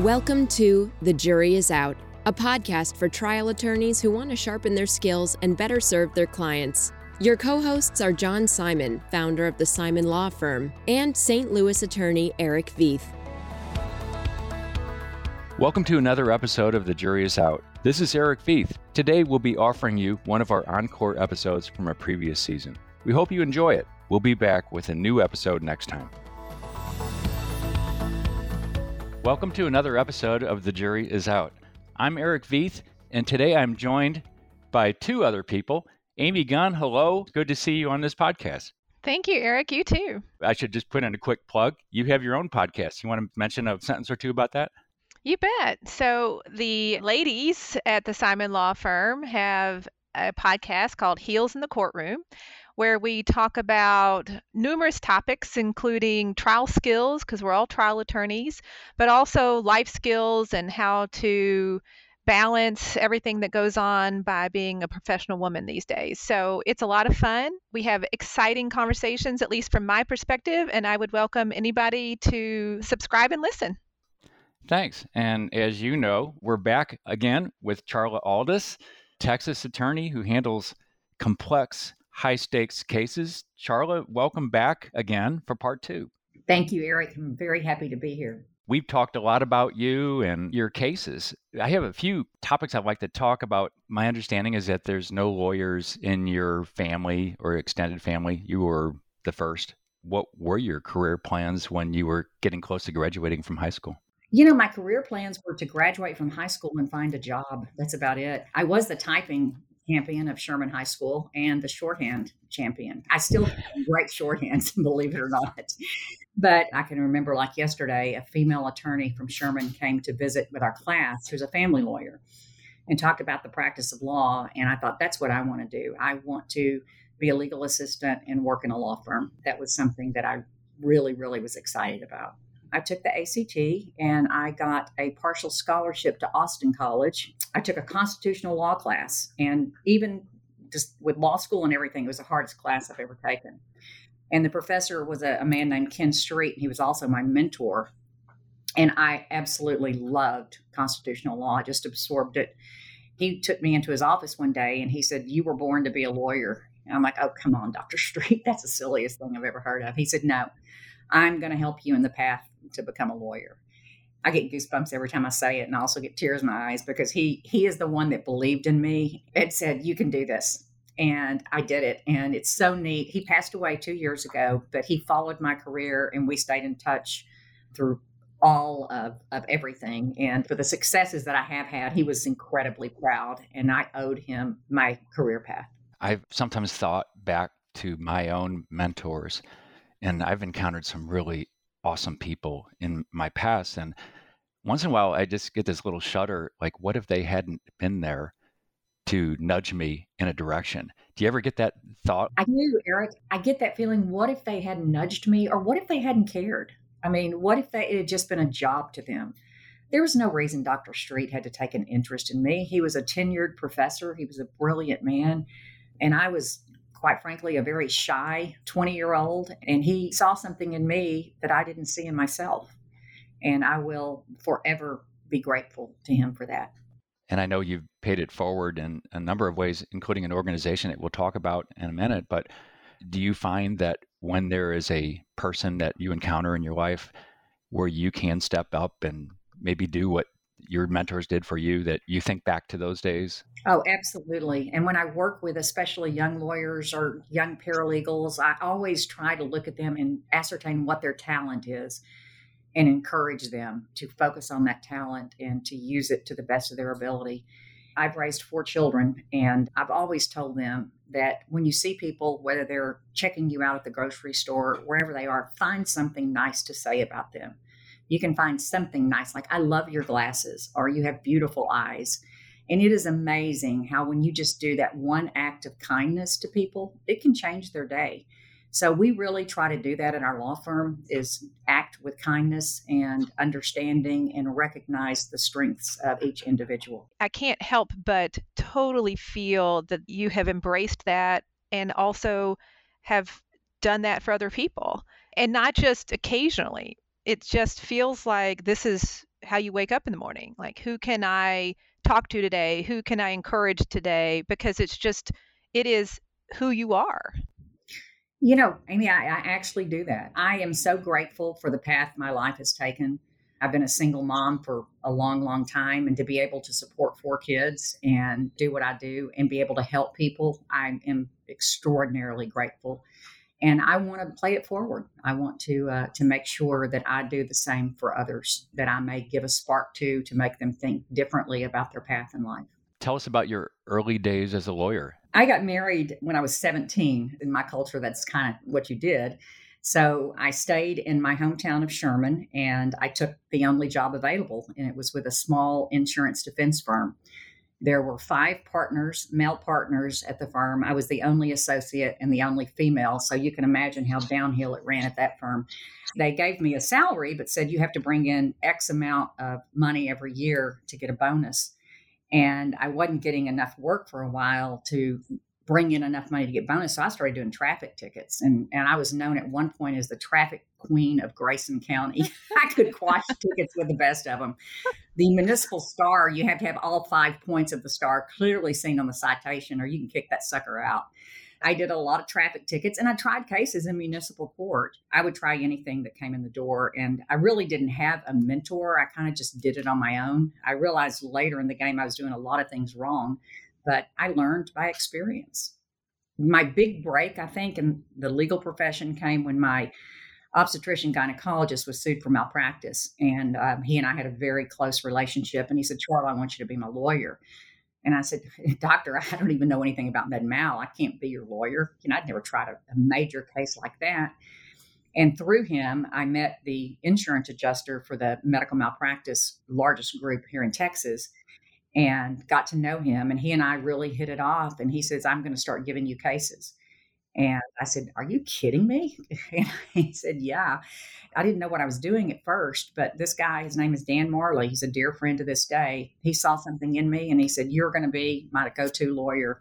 Welcome to The Jury is Out, a podcast for trial attorneys who want to sharpen their skills and better serve their clients. Your co hosts are John Simon, founder of the Simon Law Firm, and St. Louis attorney Eric Veith. Welcome to another episode of The Jury is Out. This is Eric Veith. Today we'll be offering you one of our encore episodes from a previous season. We hope you enjoy it. We'll be back with a new episode next time. Welcome to another episode of The Jury is Out. I'm Eric Veith, and today I'm joined by two other people. Amy Gunn, hello. Good to see you on this podcast. Thank you, Eric. You too. I should just put in a quick plug. You have your own podcast. You want to mention a sentence or two about that? You bet. So, the ladies at the Simon Law Firm have a podcast called Heels in the Courtroom, where we talk about numerous topics, including trial skills, because we're all trial attorneys, but also life skills and how to balance everything that goes on by being a professional woman these days. So it's a lot of fun. We have exciting conversations, at least from my perspective, and I would welcome anybody to subscribe and listen. Thanks. And as you know, we're back again with Charla Aldous, Texas attorney who handles complex high stakes cases. Charla, welcome back again for part two. Thank you, Eric. I'm very happy to be here. We've talked a lot about you and your cases. I have a few topics I'd like to talk about. My understanding is that there's no lawyers in your family or extended family. You were the first. What were your career plans when you were getting close to graduating from high school? You know, my career plans were to graduate from high school and find a job. That's about it. I was the typing champion of Sherman High School and the shorthand champion. I still write shorthands, believe it or not. But I can remember, like yesterday, a female attorney from Sherman came to visit with our class, who's a family lawyer, and talked about the practice of law. And I thought, that's what I want to do. I want to be a legal assistant and work in a law firm. That was something that I really, really was excited about. I took the ACT and I got a partial scholarship to Austin College. I took a constitutional law class, and even just with law school and everything, it was the hardest class I've ever taken. And the professor was a, a man named Ken Street. And he was also my mentor. And I absolutely loved constitutional law. I just absorbed it. He took me into his office one day and he said, You were born to be a lawyer. And I'm like, Oh, come on, Dr. Street. That's the silliest thing I've ever heard of. He said, No, I'm going to help you in the path to become a lawyer. I get goosebumps every time I say it, and I also get tears in my eyes because he he is the one that believed in me and said, "You can do this." And I did it, and it's so neat. He passed away two years ago, but he followed my career, and we stayed in touch through all of, of everything. And for the successes that I have had, he was incredibly proud, and I owed him my career path. I've sometimes thought back to my own mentors, and I've encountered some really awesome people in my past. And once in a while, I just get this little shudder like, what if they hadn't been there to nudge me in a direction? Do you ever get that thought? I do, Eric. I get that feeling. What if they hadn't nudged me, or what if they hadn't cared? I mean, what if they, it had just been a job to them? There was no reason Dr. Street had to take an interest in me. He was a tenured professor, he was a brilliant man. And I was quite frankly, a very shy 20 year old. And he saw something in me that I didn't see in myself. And I will forever be grateful to him for that. And I know you've paid it forward in a number of ways, including an organization that we'll talk about in a minute. But do you find that when there is a person that you encounter in your life where you can step up and maybe do what your mentors did for you that you think back to those days? Oh, absolutely. And when I work with especially young lawyers or young paralegals, I always try to look at them and ascertain what their talent is and encourage them to focus on that talent and to use it to the best of their ability. I've raised four children, and I've always told them that when you see people, whether they're checking you out at the grocery store, wherever they are, find something nice to say about them you can find something nice like i love your glasses or you have beautiful eyes. And it is amazing how when you just do that one act of kindness to people it can change their day. So we really try to do that in our law firm is act with kindness and understanding and recognize the strengths of each individual. I can't help but totally feel that you have embraced that and also have done that for other people. And not just occasionally it just feels like this is how you wake up in the morning. Like, who can I talk to today? Who can I encourage today? Because it's just, it is who you are. You know, Amy, I, I actually do that. I am so grateful for the path my life has taken. I've been a single mom for a long, long time, and to be able to support four kids and do what I do and be able to help people, I am extraordinarily grateful. And I want to play it forward. I want to uh, to make sure that I do the same for others. That I may give a spark to to make them think differently about their path in life. Tell us about your early days as a lawyer. I got married when I was 17. In my culture, that's kind of what you did. So I stayed in my hometown of Sherman and I took the only job available, and it was with a small insurance defense firm. There were five partners, male partners at the firm. I was the only associate and the only female. So you can imagine how downhill it ran at that firm. They gave me a salary, but said you have to bring in X amount of money every year to get a bonus. And I wasn't getting enough work for a while to bring in enough money to get bonus. So I started doing traffic tickets. And, and I was known at one point as the traffic queen of Grayson County. I could quash tickets with the best of them. The municipal star, you have to have all five points of the star clearly seen on the citation, or you can kick that sucker out. I did a lot of traffic tickets and I tried cases in municipal court. I would try anything that came in the door. And I really didn't have a mentor. I kind of just did it on my own. I realized later in the game I was doing a lot of things wrong but I learned by experience. My big break, I think, in the legal profession came when my obstetrician gynecologist was sued for malpractice. And um, he and I had a very close relationship. And he said, Charlie, I want you to be my lawyer. And I said, Doctor, I don't even know anything about med mal. I can't be your lawyer. You know, I'd never tried a, a major case like that. And through him, I met the insurance adjuster for the medical malpractice largest group here in Texas and got to know him. And he and I really hit it off. And he says, I'm going to start giving you cases. And I said, Are you kidding me? And he said, Yeah. I didn't know what I was doing at first, but this guy, his name is Dan Marley. He's a dear friend to this day. He saw something in me and he said, You're going to be my go to lawyer.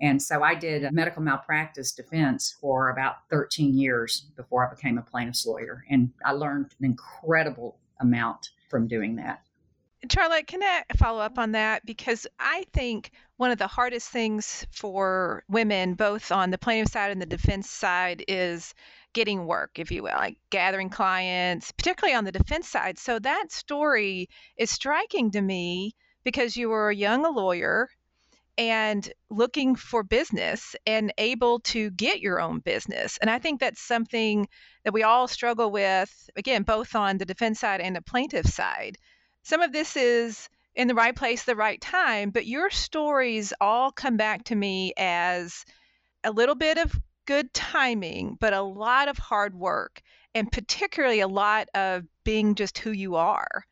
And so I did a medical malpractice defense for about 13 years before I became a plaintiff's lawyer. And I learned an incredible amount from doing that. Charla, can I follow up on that? Because I think one of the hardest things for women, both on the plaintiff side and the defense side, is getting work, if you will, like gathering clients, particularly on the defense side. So that story is striking to me because you were a young lawyer and looking for business and able to get your own business. And I think that's something that we all struggle with, again, both on the defense side and the plaintiff side some of this is in the right place, the right time, but your stories all come back to me as a little bit of good timing, but a lot of hard work, and particularly a lot of being just who you are.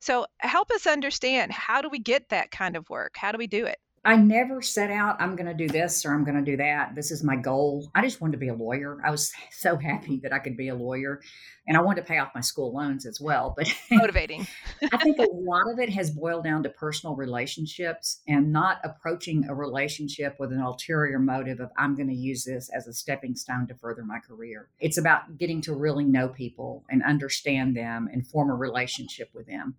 So, help us understand how do we get that kind of work? How do we do it? I never set out, I'm going to do this or I'm going to do that. This is my goal. I just wanted to be a lawyer. I was so happy that I could be a lawyer. And I wanted to pay off my school loans as well. But motivating. I think a lot of it has boiled down to personal relationships and not approaching a relationship with an ulterior motive of, I'm going to use this as a stepping stone to further my career. It's about getting to really know people and understand them and form a relationship with them.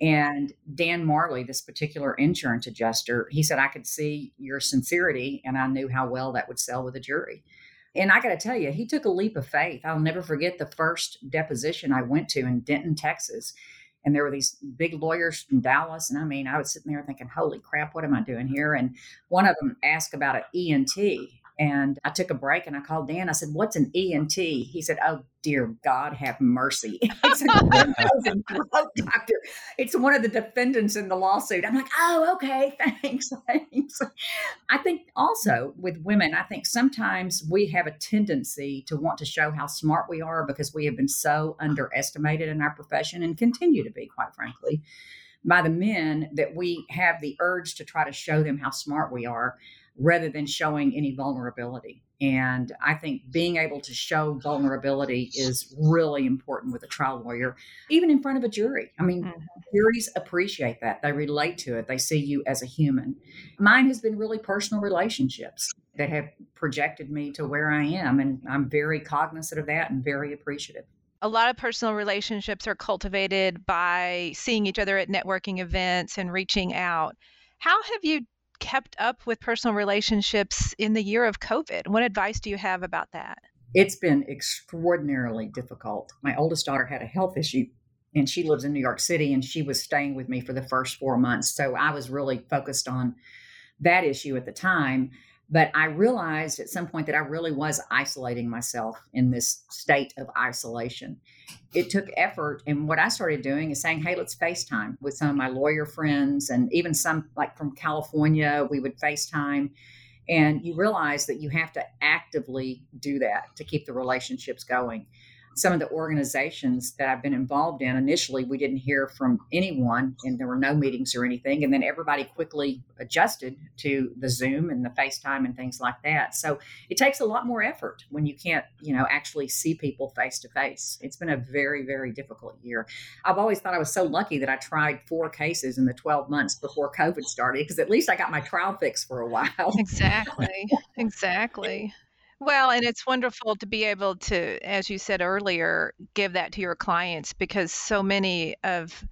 And Dan Marley, this particular insurance adjuster, he said, I could see your sincerity and I knew how well that would sell with a jury. And I got to tell you, he took a leap of faith. I'll never forget the first deposition I went to in Denton, Texas. And there were these big lawyers from Dallas. And I mean, I was sitting there thinking, holy crap, what am I doing here? And one of them asked about an ENT. And I took a break and I called Dan. I said, What's an ENT? He said, Oh, dear God, have mercy. It's. It's one of the defendants in the lawsuit. I'm like, Oh, okay. Thanks. Thanks. I think also with women, I think sometimes we have a tendency to want to show how smart we are because we have been so underestimated in our profession and continue to be, quite frankly, by the men that we have the urge to try to show them how smart we are rather than showing any vulnerability. And I think being able to show vulnerability is really important with a trial lawyer, even in front of a jury. I mean, mm-hmm. juries appreciate that. They relate to it, they see you as a human. Mine has been really personal relationships that have projected me to where I am. And I'm very cognizant of that and very appreciative. a lot of personal relationships are cultivated by seeing each other at networking events and reaching out. How have you kept up with personal relationships in the year of COVID? What advice do you have about that? It's been extraordinarily difficult. My oldest daughter had a health issue and she lives in New York City and she was staying with me for the first four months. So I was really focused on that issue at the time. But I realized at some point that I really was isolating myself in this state of isolation. It took effort. And what I started doing is saying, hey, let's FaceTime with some of my lawyer friends and even some like from California, we would FaceTime. And you realize that you have to actively do that to keep the relationships going some of the organizations that I've been involved in, initially we didn't hear from anyone and there were no meetings or anything. And then everybody quickly adjusted to the Zoom and the FaceTime and things like that. So it takes a lot more effort when you can't, you know, actually see people face to face. It's been a very, very difficult year. I've always thought I was so lucky that I tried four cases in the 12 months before COVID started because at least I got my trial fix for a while. Exactly. exactly. Well, and it's wonderful to be able to, as you said earlier, give that to your clients because so many of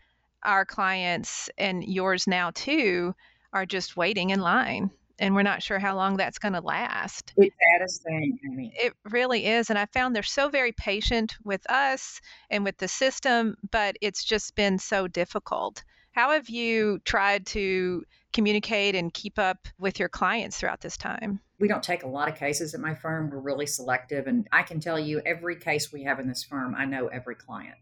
our clients and yours now too are just waiting in line and we're not sure how long that's going to last. It's satisfying. I mean. It really is. And I found they're so very patient with us and with the system, but it's just been so difficult. How have you tried to communicate and keep up with your clients throughout this time? We don't take a lot of cases at my firm. We're really selective. And I can tell you, every case we have in this firm, I know every client.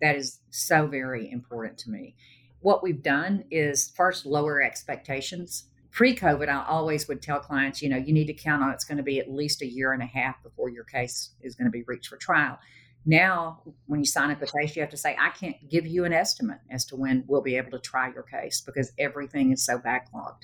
That is so very important to me. What we've done is first lower expectations. Pre COVID, I always would tell clients, you know, you need to count on it's going to be at least a year and a half before your case is going to be reached for trial now, when you sign up a case, you have to say, I can't give you an estimate as to when we'll be able to try your case because everything is so backlogged.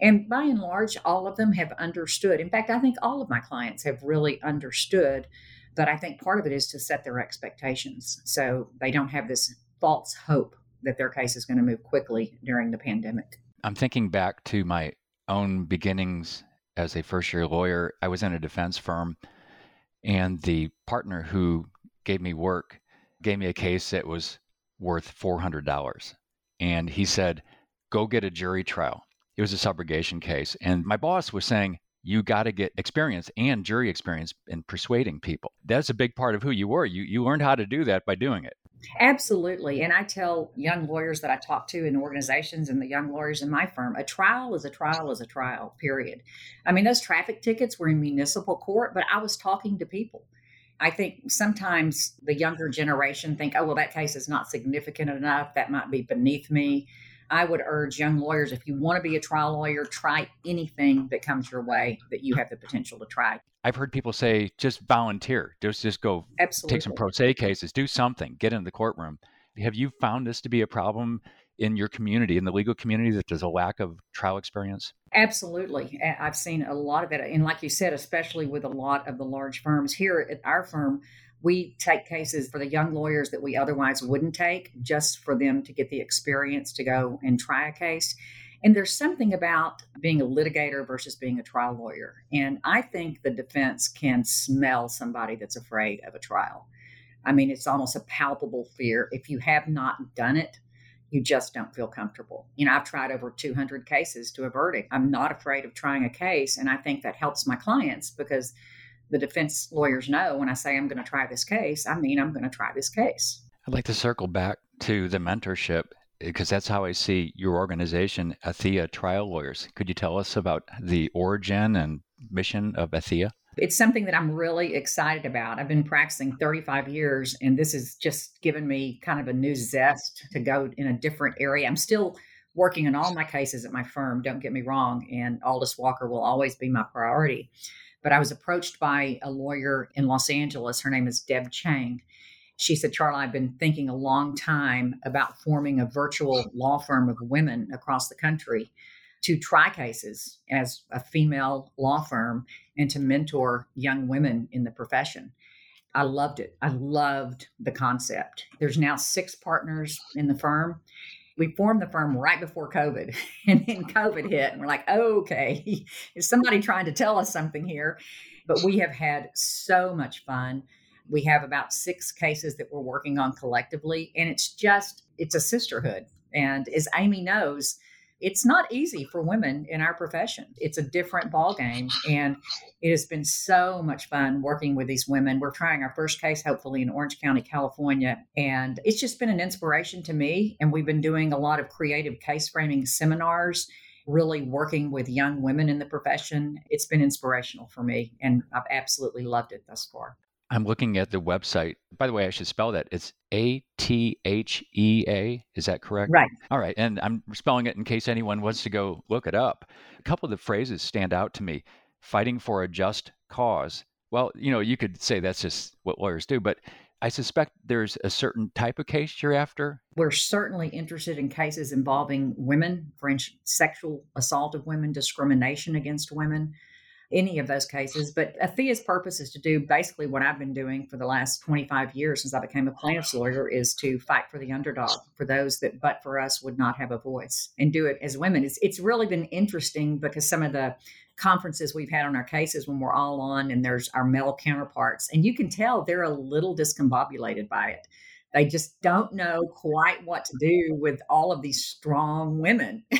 And by and large, all of them have understood. In fact, I think all of my clients have really understood. But I think part of it is to set their expectations so they don't have this false hope that their case is going to move quickly during the pandemic. I'm thinking back to my own beginnings as a first year lawyer. I was in a defense firm, and the partner who gave me work, gave me a case that was worth $400. And he said, go get a jury trial. It was a subrogation case. And my boss was saying, you got to get experience and jury experience in persuading people. That's a big part of who you were. You, you learned how to do that by doing it. Absolutely. And I tell young lawyers that I talk to in organizations and the young lawyers in my firm, a trial is a trial is a trial, period. I mean, those traffic tickets were in municipal court, but I was talking to people. I think sometimes the younger generation think, oh, well, that case is not significant enough. That might be beneath me. I would urge young lawyers if you want to be a trial lawyer, try anything that comes your way that you have the potential to try. I've heard people say just volunteer, just just go Absolutely. take some pro se cases, do something, get into the courtroom. Have you found this to be a problem in your community, in the legal community, that there's a lack of trial experience? Absolutely. I've seen a lot of it. And like you said, especially with a lot of the large firms here at our firm, we take cases for the young lawyers that we otherwise wouldn't take just for them to get the experience to go and try a case. And there's something about being a litigator versus being a trial lawyer. And I think the defense can smell somebody that's afraid of a trial. I mean, it's almost a palpable fear. If you have not done it, you just don't feel comfortable. You know, I've tried over 200 cases to a verdict. I'm not afraid of trying a case. And I think that helps my clients because the defense lawyers know when I say I'm going to try this case, I mean I'm going to try this case. I'd like to circle back to the mentorship eh, because that's how I see your organization, Athea Trial Lawyers. Could you tell us about the origin and mission of Athea? It's something that I'm really excited about. I've been practicing 35 years, and this has just given me kind of a new zest to go in a different area. I'm still working on all my cases at my firm, don't get me wrong, and Aldous Walker will always be my priority. But I was approached by a lawyer in Los Angeles. Her name is Deb Chang. She said, Charlie, I've been thinking a long time about forming a virtual law firm of women across the country to try cases as a female law firm and to mentor young women in the profession. I loved it. I loved the concept. There's now six partners in the firm. We formed the firm right before COVID, and then COVID hit, and we're like, okay, is somebody trying to tell us something here? But we have had so much fun We have about six cases that we're working on collectively, and it's just, it's a sisterhood. And as Amy knows, it's not easy for women in our profession. It's a different ballgame, and it has been so much fun working with these women. We're trying our first case, hopefully, in Orange County, California, and it's just been an inspiration to me. And we've been doing a lot of creative case framing seminars really working with young women in the profession. It's been inspirational for me, and I've absolutely loved it thus far. I'm looking at the website. By the way, I should spell that. It's A T H E A. Is that correct? Right. All right. And I'm spelling it in case anyone wants to go look it up. A couple of the phrases stand out to me fighting for a just cause. Well, you know, you could say that's just what lawyers do, but I suspect there's a certain type of case you're after. We're certainly interested in cases involving women, French sexual assault of women, discrimination against women, any of those cases. But Athea's purpose is to do basically what I've been doing for the last 25 years since I became a plaintiff's lawyer is to fight for the underdog, for those that but for us would not have a voice and do it as women. It's, it's really been interesting because some of the conferences we've had on our cases when we're all on and there's our male counterparts and you can tell they're a little discombobulated by it they just don't know quite what to do with all of these strong women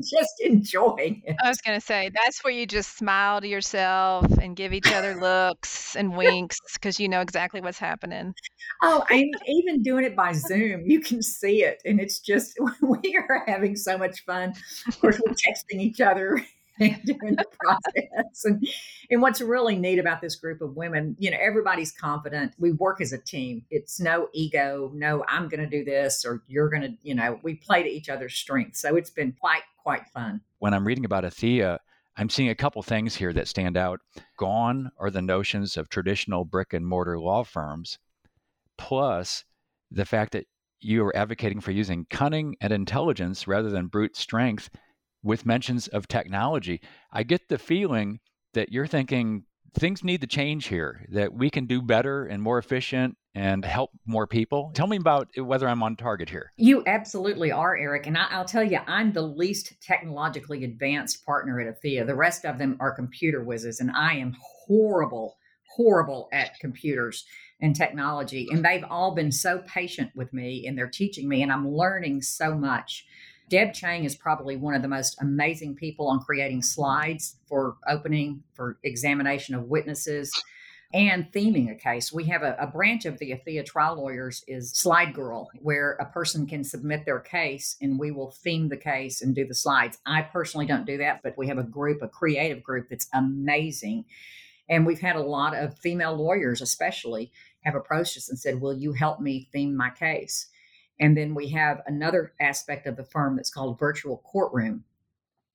just enjoying it. I was going to say that's where you just smile to yourself and give each other looks and winks because you know exactly what's happening. Oh, and even doing it by Zoom, you can see it, and it's just we are having so much fun. Of course, we're texting each other during the process. And, and what's really neat about this group of women, you know, everybody's confident. We work as a team. It's no ego, no, I'm going to do this or you're going to, you know, we play to each other's strengths. So it's been quite, quite fun. When I'm reading about Athea, I'm seeing a couple things here that stand out. Gone are the notions of traditional brick and mortar law firms, plus the fact that you are advocating for using cunning and intelligence rather than brute strength with mentions of technology. I get the feeling that you're thinking things need to change here, that we can do better and more efficient and help more people. Tell me about eh, whether I'm on target here. You absolutely are, Eric. And I, will tell you, I'm the least technologically advanced partner at Athea. The rest of them are computer whizzes, and I am horrible, horrible at computers and technology. And they've all been so patient with me and they're teaching me, and I'm learning so much. Deb Chang is probably one of the most amazing people on creating slides for opening, for examination of witnesses, and theming a case. We have a, a, branch of the Athea trial lawyers is Slide Girl, where a person can submit their case and we will theme the case and do the slides. I personally don't do that, but we have a group, a creative group that's amazing. And we've had a lot of female lawyers, especially, have approached us and said, Will you help me theme my case? And then we have another aspect of the firm that's called virtual courtroom.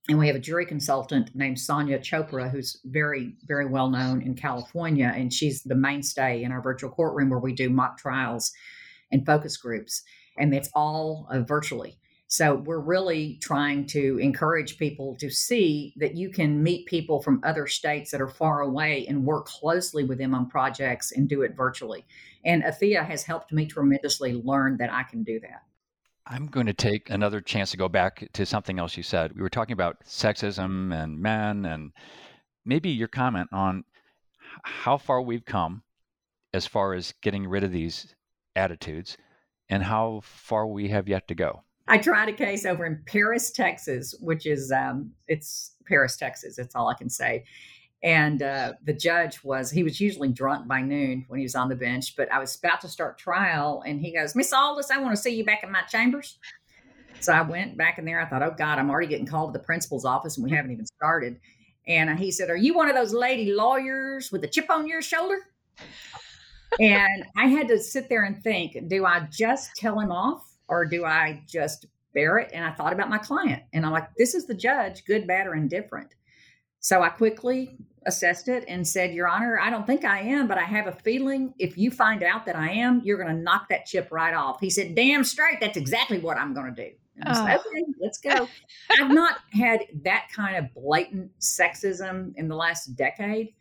And we have a jury consultant named Sonia Chopra, who's very, very well known in California. And she's the mainstay in our virtual courtroom where we do mock trials and focus groups. And it's all uh, virtually. So we're really trying to encourage people to see that you can meet people from other states that are far away and work closely with them on projects and do it virtually. And Athea has helped me tremendously learn that I can do that. I'm going to take another chance to go back to something else you said. We were talking about sexism and men, and maybe your comment on how far we've come as far as getting rid of these attitudes and how far we have yet to go. I tried a case over in Paris, Texas, which is um, it's Paris, Texas. That's all I can say. And uh, the judge was he was usually drunk by noon when he was on the bench, but I was about to start trial, and he goes, "Miss Aldous, I want to see you back in my chambers." So I went back in there. I thought, "Oh God, I'm already getting called to the principal's office, and we haven't even started." And he said, "Are you one of those lady lawyers with a chip on your shoulder?" and I had to sit there and think, do I just tell him off or do I just bear it? And I thought about my client and I'm like, this is the judge, good, bad, or indifferent. So I quickly assessed it and said, Your Honor, I don't think I am, but I have a feeling if you find out that I am, you're going to knock that chip right off. He said, Damn straight, that's exactly what I'm going to do. Oh. Said, okay, let's go. Oh. I've not had that kind of blatant sexism in the last decade,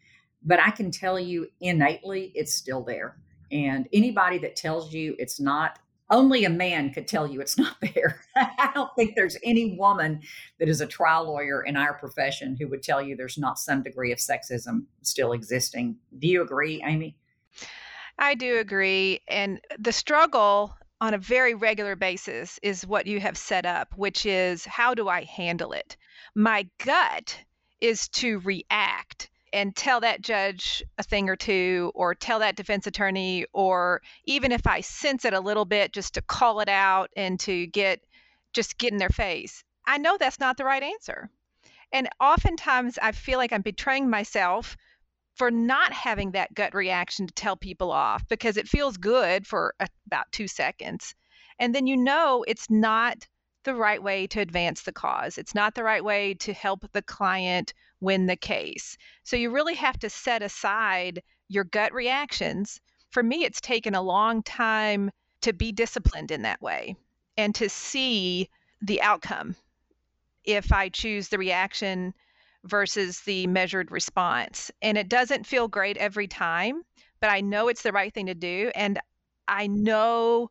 but I can tell you innately it's still there. And anybody that tells you it's not only a man could tell you it's not there. I don't think there's any woman that is a trial lawyer in our profession who would tell you there's not some degree of sexism still existing. Do you agree, Amy? I do agree. And the struggle on a very regular basis is what you have set up, which is how do I handle it? My gut is to react and tell that judge a thing or two or tell that defense attorney or even if I sense it a little bit just to call it out and to get just get in their face. I know that's not the right answer. And oftentimes I feel like I'm betraying myself for not having that gut reaction to tell people off because it feels good for about 2 seconds. And then you know it's not the right way to advance the cause. It's not the right way to help the client win the case. So you really have to set aside your gut reactions. For me, it's taken a long time to be disciplined in that way and to see the outcome if I choose the reaction versus the measured response. And it doesn't feel great every time, but I know it's the right thing to do. And I know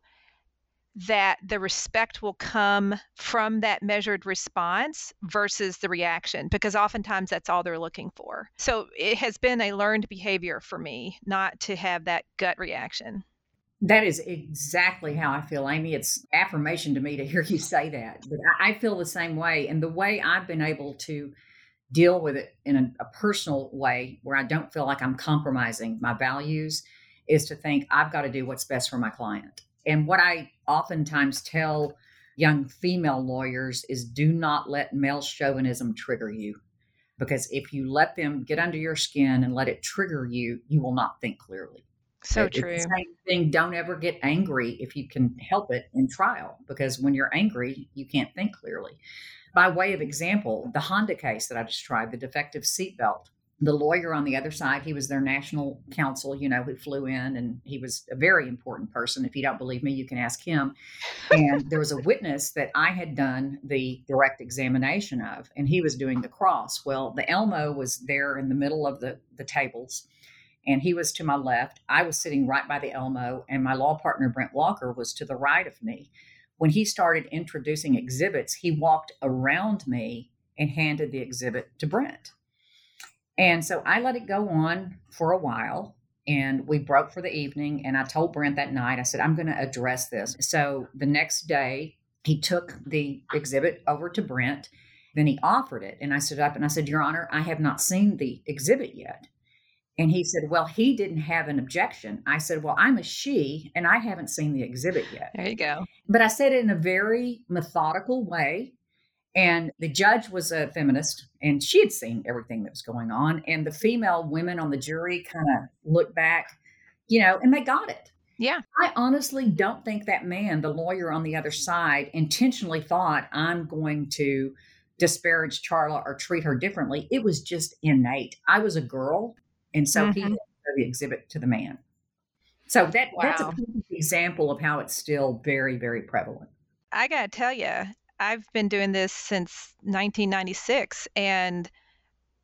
that the respect will come from that measured response versus the reaction, because oftentimes that's all they're looking for. So it has been a learned behavior for me not to have that gut reaction. That is exactly how I feel, Amy. It's affirmation to me to hear you say that. But I feel the same way. And the way I've been able to deal with it in a, a, personal way where I don't feel like I'm compromising my values is to think I've got to do what's best for my client. And what I oftentimes tell young female lawyers is do not let male chauvinism trigger you. Because if you let them get under your skin and let it trigger you, you will not think clearly. So it's true. same thing. Don't ever get angry if you can help it in trial, because when you're angry, you can't think clearly. By way of example, the Honda case that I described, the defective seatbelt, the lawyer on the other side, he was their national counsel, you know, who flew in and he was a very important person. If you don't believe me, you can ask him. And there was a witness that I had done the direct examination of, and he was doing the cross. Well, the Elmo was there in the middle of the, the tables, and he was to my left. I was sitting right by the Elmo, and my law partner, Brent Walker, was to the right of me. When he started introducing exhibits, he walked around me and handed the exhibit to Brent. And so I let it go on for a while and we broke for the evening. And I told Brent that night, I said, I'm going to address this. So the next day, he took the exhibit over to Brent. Then he offered it. And I stood up and I said, Your Honor, I have not seen the exhibit yet. And he said, Well, he didn't have an objection. I said, Well, I'm a she and I haven't seen the exhibit yet. There you go. But I said it in a very methodical way. And the judge was a feminist and she had seen everything that was going on. And the female women on the jury kind of looked back, you know, and they got it. Yeah. I honestly don't think that man, the lawyer on the other side, intentionally thought, I'm going to disparage Charla or treat her differently. It was just innate. I was a girl. And so mm-hmm. he the exhibit to the man. So that wow. that's a example of how it's still very, very prevalent. I got to tell you, I've been doing this since 1996 and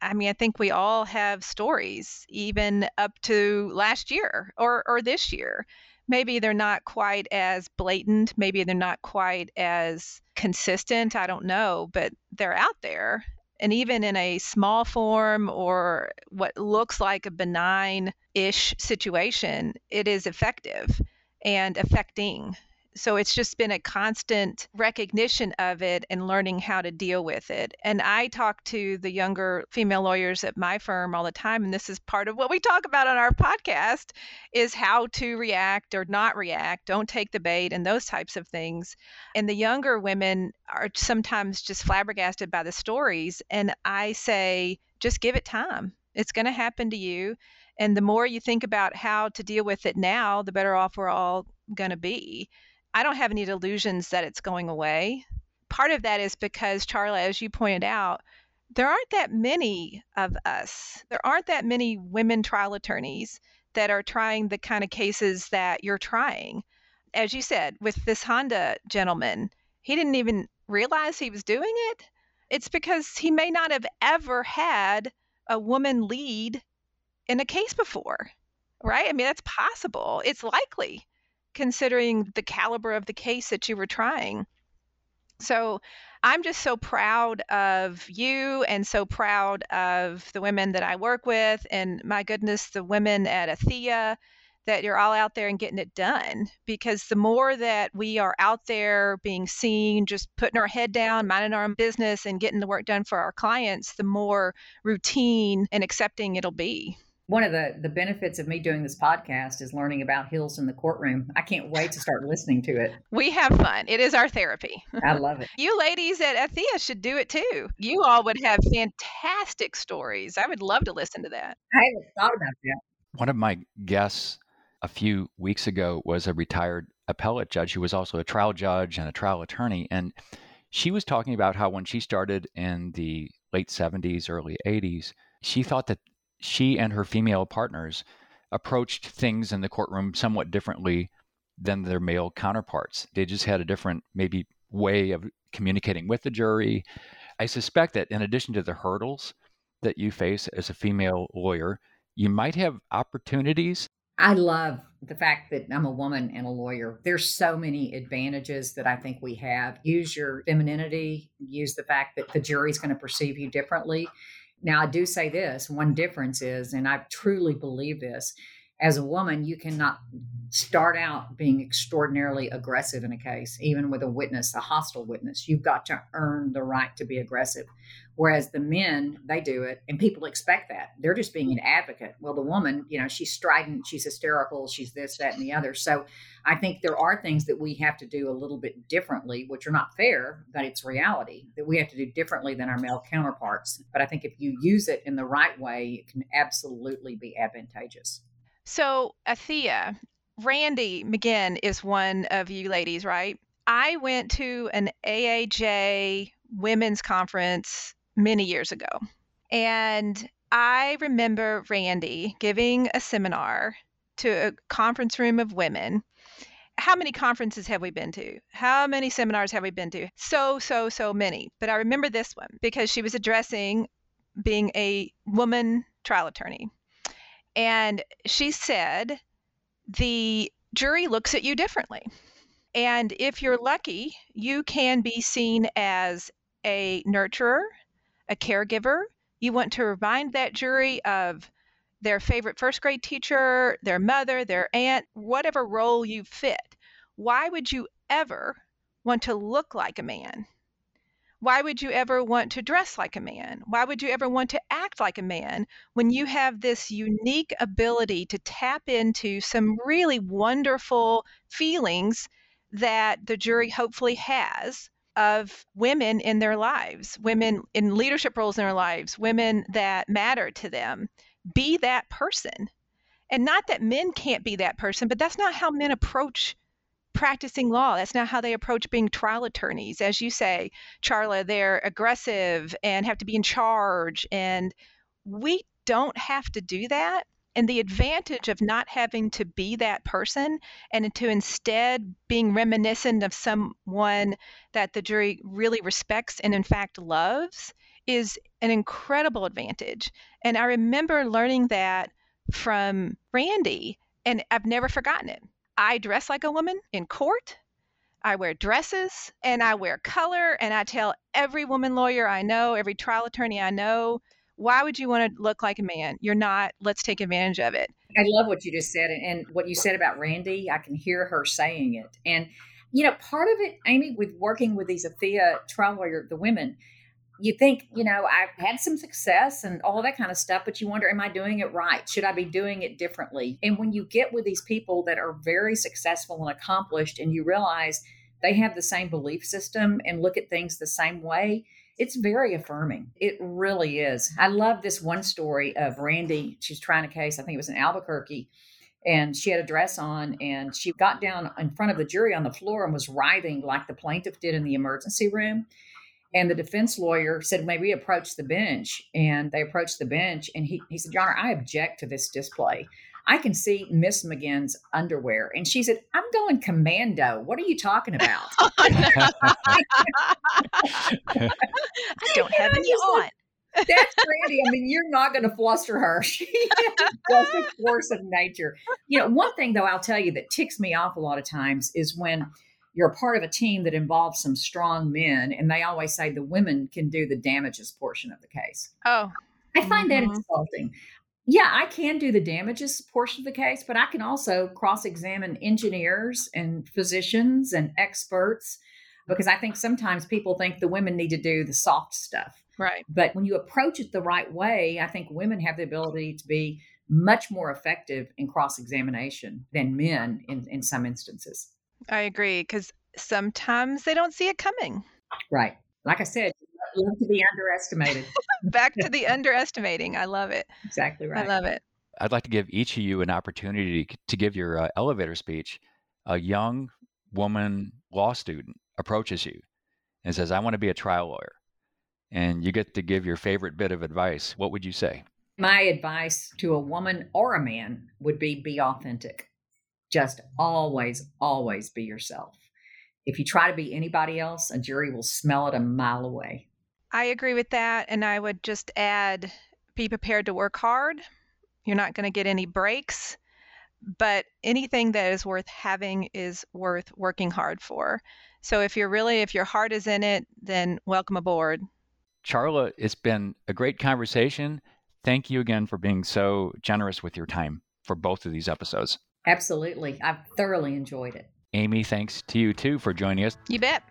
I mean, I think we all have stories, even up to last year or, or this year. Maybe they're not quite as blatant. Maybe they're not quite as consistent. I don't know, but they're out there. And even in a small form or what looks like a benign ish situation, it is effective and affecting so it's just been a constant recognition of it and learning how to deal with it. And I talk to the younger female lawyers at my firm all the time and this is part of what we talk about on our podcast is how to react or not react, don't take the bait and those types of things. And the younger women are sometimes just flabbergasted by the stories and I say just give it time. It's going to happen to you. And the more you think about how to deal with it now, the better off we're all going to be. I don't have any delusions that it's going away. Part of that is because, Charla, as you pointed out, there aren't that many of us. There aren't that many women trial attorneys that are trying the kind of cases that you're trying. As you said, with this Honda gentleman, he didn't even realize he was doing it. It's because he may not have ever had a woman lead in a case before, right? I mean, that's possible. It's likely considering the caliber of the case that you were trying. So I'm just so proud of you and so proud of the women that I work with. And my goodness, the women at Athea that you're all out there and getting it done because the more that we are out there being seen, just putting our head down, minding our own business, and getting the work done for our clients, the more routine and accepting it'll be one of the the benefits of me doing this podcast is learning about Heels in the courtroom. I can't wait to start listening to it. We have fun. It is our therapy. I love it. you ladies at Athea should do it too. You all would have fantastic stories. I would love to listen to that. I haven't thought about that. One of my guests a few weeks ago was a retired appellate judge who was also a trial judge and a trial attorney and she was talking about how when she started in the late 70s early 80s she thought that she and her female partners approached things in the courtroom somewhat differently than their male counterparts. They just had a different, maybe, way of communicating with the jury. I suspect that in addition to the hurdles that you face as a female lawyer, you might have opportunities. I love the fact that I'm a woman and a lawyer. There's so many advantages that I think we have. Use your femininity, use the fact that the jury's going to perceive you differently. Now, I do say this one difference is, and I truly believe this, as a woman, you cannot start out being extraordinarily aggressive in a case, even with a witness, a hostile witness. You've got to earn the right to be aggressive. Whereas the men, they do it, and people expect that. They're just being an advocate. Well, the woman, you know, she's strident, she's hysterical, she's this, that, and the other. So I think there are things that we have to do a little bit differently, which are not fair, but it's reality that we have to do differently than our male counterparts. But I think if you use it in the right way, it can absolutely be advantageous. So, Athea, Randy McGinn is one of you ladies, right? I went to an AAJ women's conference many years ago. And I remember Randy giving a seminar to a conference room of women. How many conferences have we been to? How many seminars have we been to? So, so, so many. But I remember this one because she was addressing being a woman trial attorney. And she said, the jury looks at you differently. And if you're lucky, you can be seen as a nurturer, a caregiver. You want to remind that jury of their favorite first grade teacher, their mother, their aunt, whatever role you fit. Why would you ever want to look like a man? Why would you ever want to dress like a man? Why would you ever want to act like a man when you have this unique ability to tap into some really wonderful feelings that the jury hopefully has of women in their lives, women in leadership roles in their lives, women that matter to them. Be that person. And not that men can't be that person, but that's not how men approach practicing law. That's not how they approach being trial attorneys. As you say, Charla, they're aggressive and have to be in charge. And we don't have to do that. And the advantage of not having to be that person and to instead being reminiscent of someone that the jury really respects and, in fact, loves is an incredible advantage. And I remember learning that from Randy, and I've never forgotten it. I dress like a woman in court. I wear dresses and I wear color, and I tell every woman lawyer I know, every trial attorney I know, why would you want to look like a man? You're not. Let's take advantage of it. I love what you just said. And what you said about Randy, I can hear her saying it. And, you know, part of it, Amy, with working with these Athea lawyer, the women, you think, you know, I've had some success and all that kind of stuff, but you wonder, am I doing it right? Should I be doing it differently? And when you get with these people that are very successful and accomplished, and you realize they have the same belief system and look at things the same way, it's very affirming. It really is. I love this one story of Randy. She's trying a case, I think it was in Albuquerque, and she had a dress on and she got down in front of the jury on the floor and was writhing like the plaintiff did in the emergency room. And the defense lawyer said, May we approach the bench? And they approached the bench and he, he said, Your Honor, I object to this display. I can see Miss McGinn's underwear. And she said, I'm going commando. What are you talking about? I don't have any on. That's Randy. I mean, you're not going to fluster her. She is a force of nature. You know, one thing though, I'll tell you that ticks me off a lot of times is when you're a part of a team that involves some strong men, and they always say the women can do the damages portion of the case. Oh, I find mm-hmm. that insulting Yeah, I can do the damages portion of the case, but I can also cross examine engineers and physicians and experts because I think sometimes people think the women need to do the soft stuff. Right. But when you approach it the right way, I think women have the ability to be much more effective in cross examination than men in, in some instances. I agree because sometimes they don't see it coming. Right. Like I said, to be underestimated. Back to the underestimating. I love it. Exactly right. I love it. I'd like to give each of you an opportunity to give your uh, elevator speech. A young woman law student approaches you and says, I want to be a trial lawyer. And you get to give your favorite bit of advice. What would you say? My advice to a woman or a man would be be authentic. Just always, always be yourself. If you try to be anybody else, a jury will smell it a mile away. I agree with that. And I would just add be prepared to work hard. You're not going to get any breaks, but anything that is worth having is worth working hard for. So if you're really, if your heart is in it, then welcome aboard. Charla, it's been a great conversation. Thank you again for being so generous with your time for both of these episodes. Absolutely. I've thoroughly enjoyed it. Amy, thanks to you too for joining us. You bet.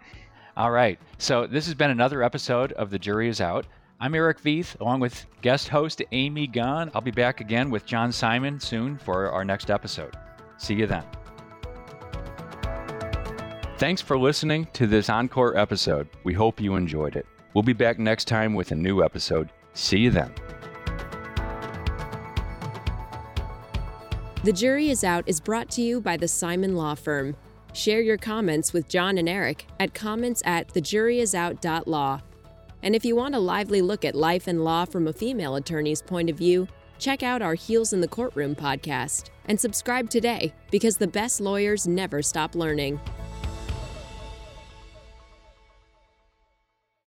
All right. So this has been another episode of The Jury is Out. I'm Eric Veith, along with guest host Amy Gunn. I'll be back again with John Simon soon for our next episode. See you then. Thanks for listening to this encore episode. We hope you enjoyed it. We'll be back next time with a new episode. See you then. The Jury is Out is brought to you by the Simon Law Firm. Share your comments with John and Eric at comments at thejuryisout.law. And if you want a lively look at life and law from a female attorney's point of view, check out our Heels in the Courtroom podcast and subscribe today because the best lawyers never stop learning.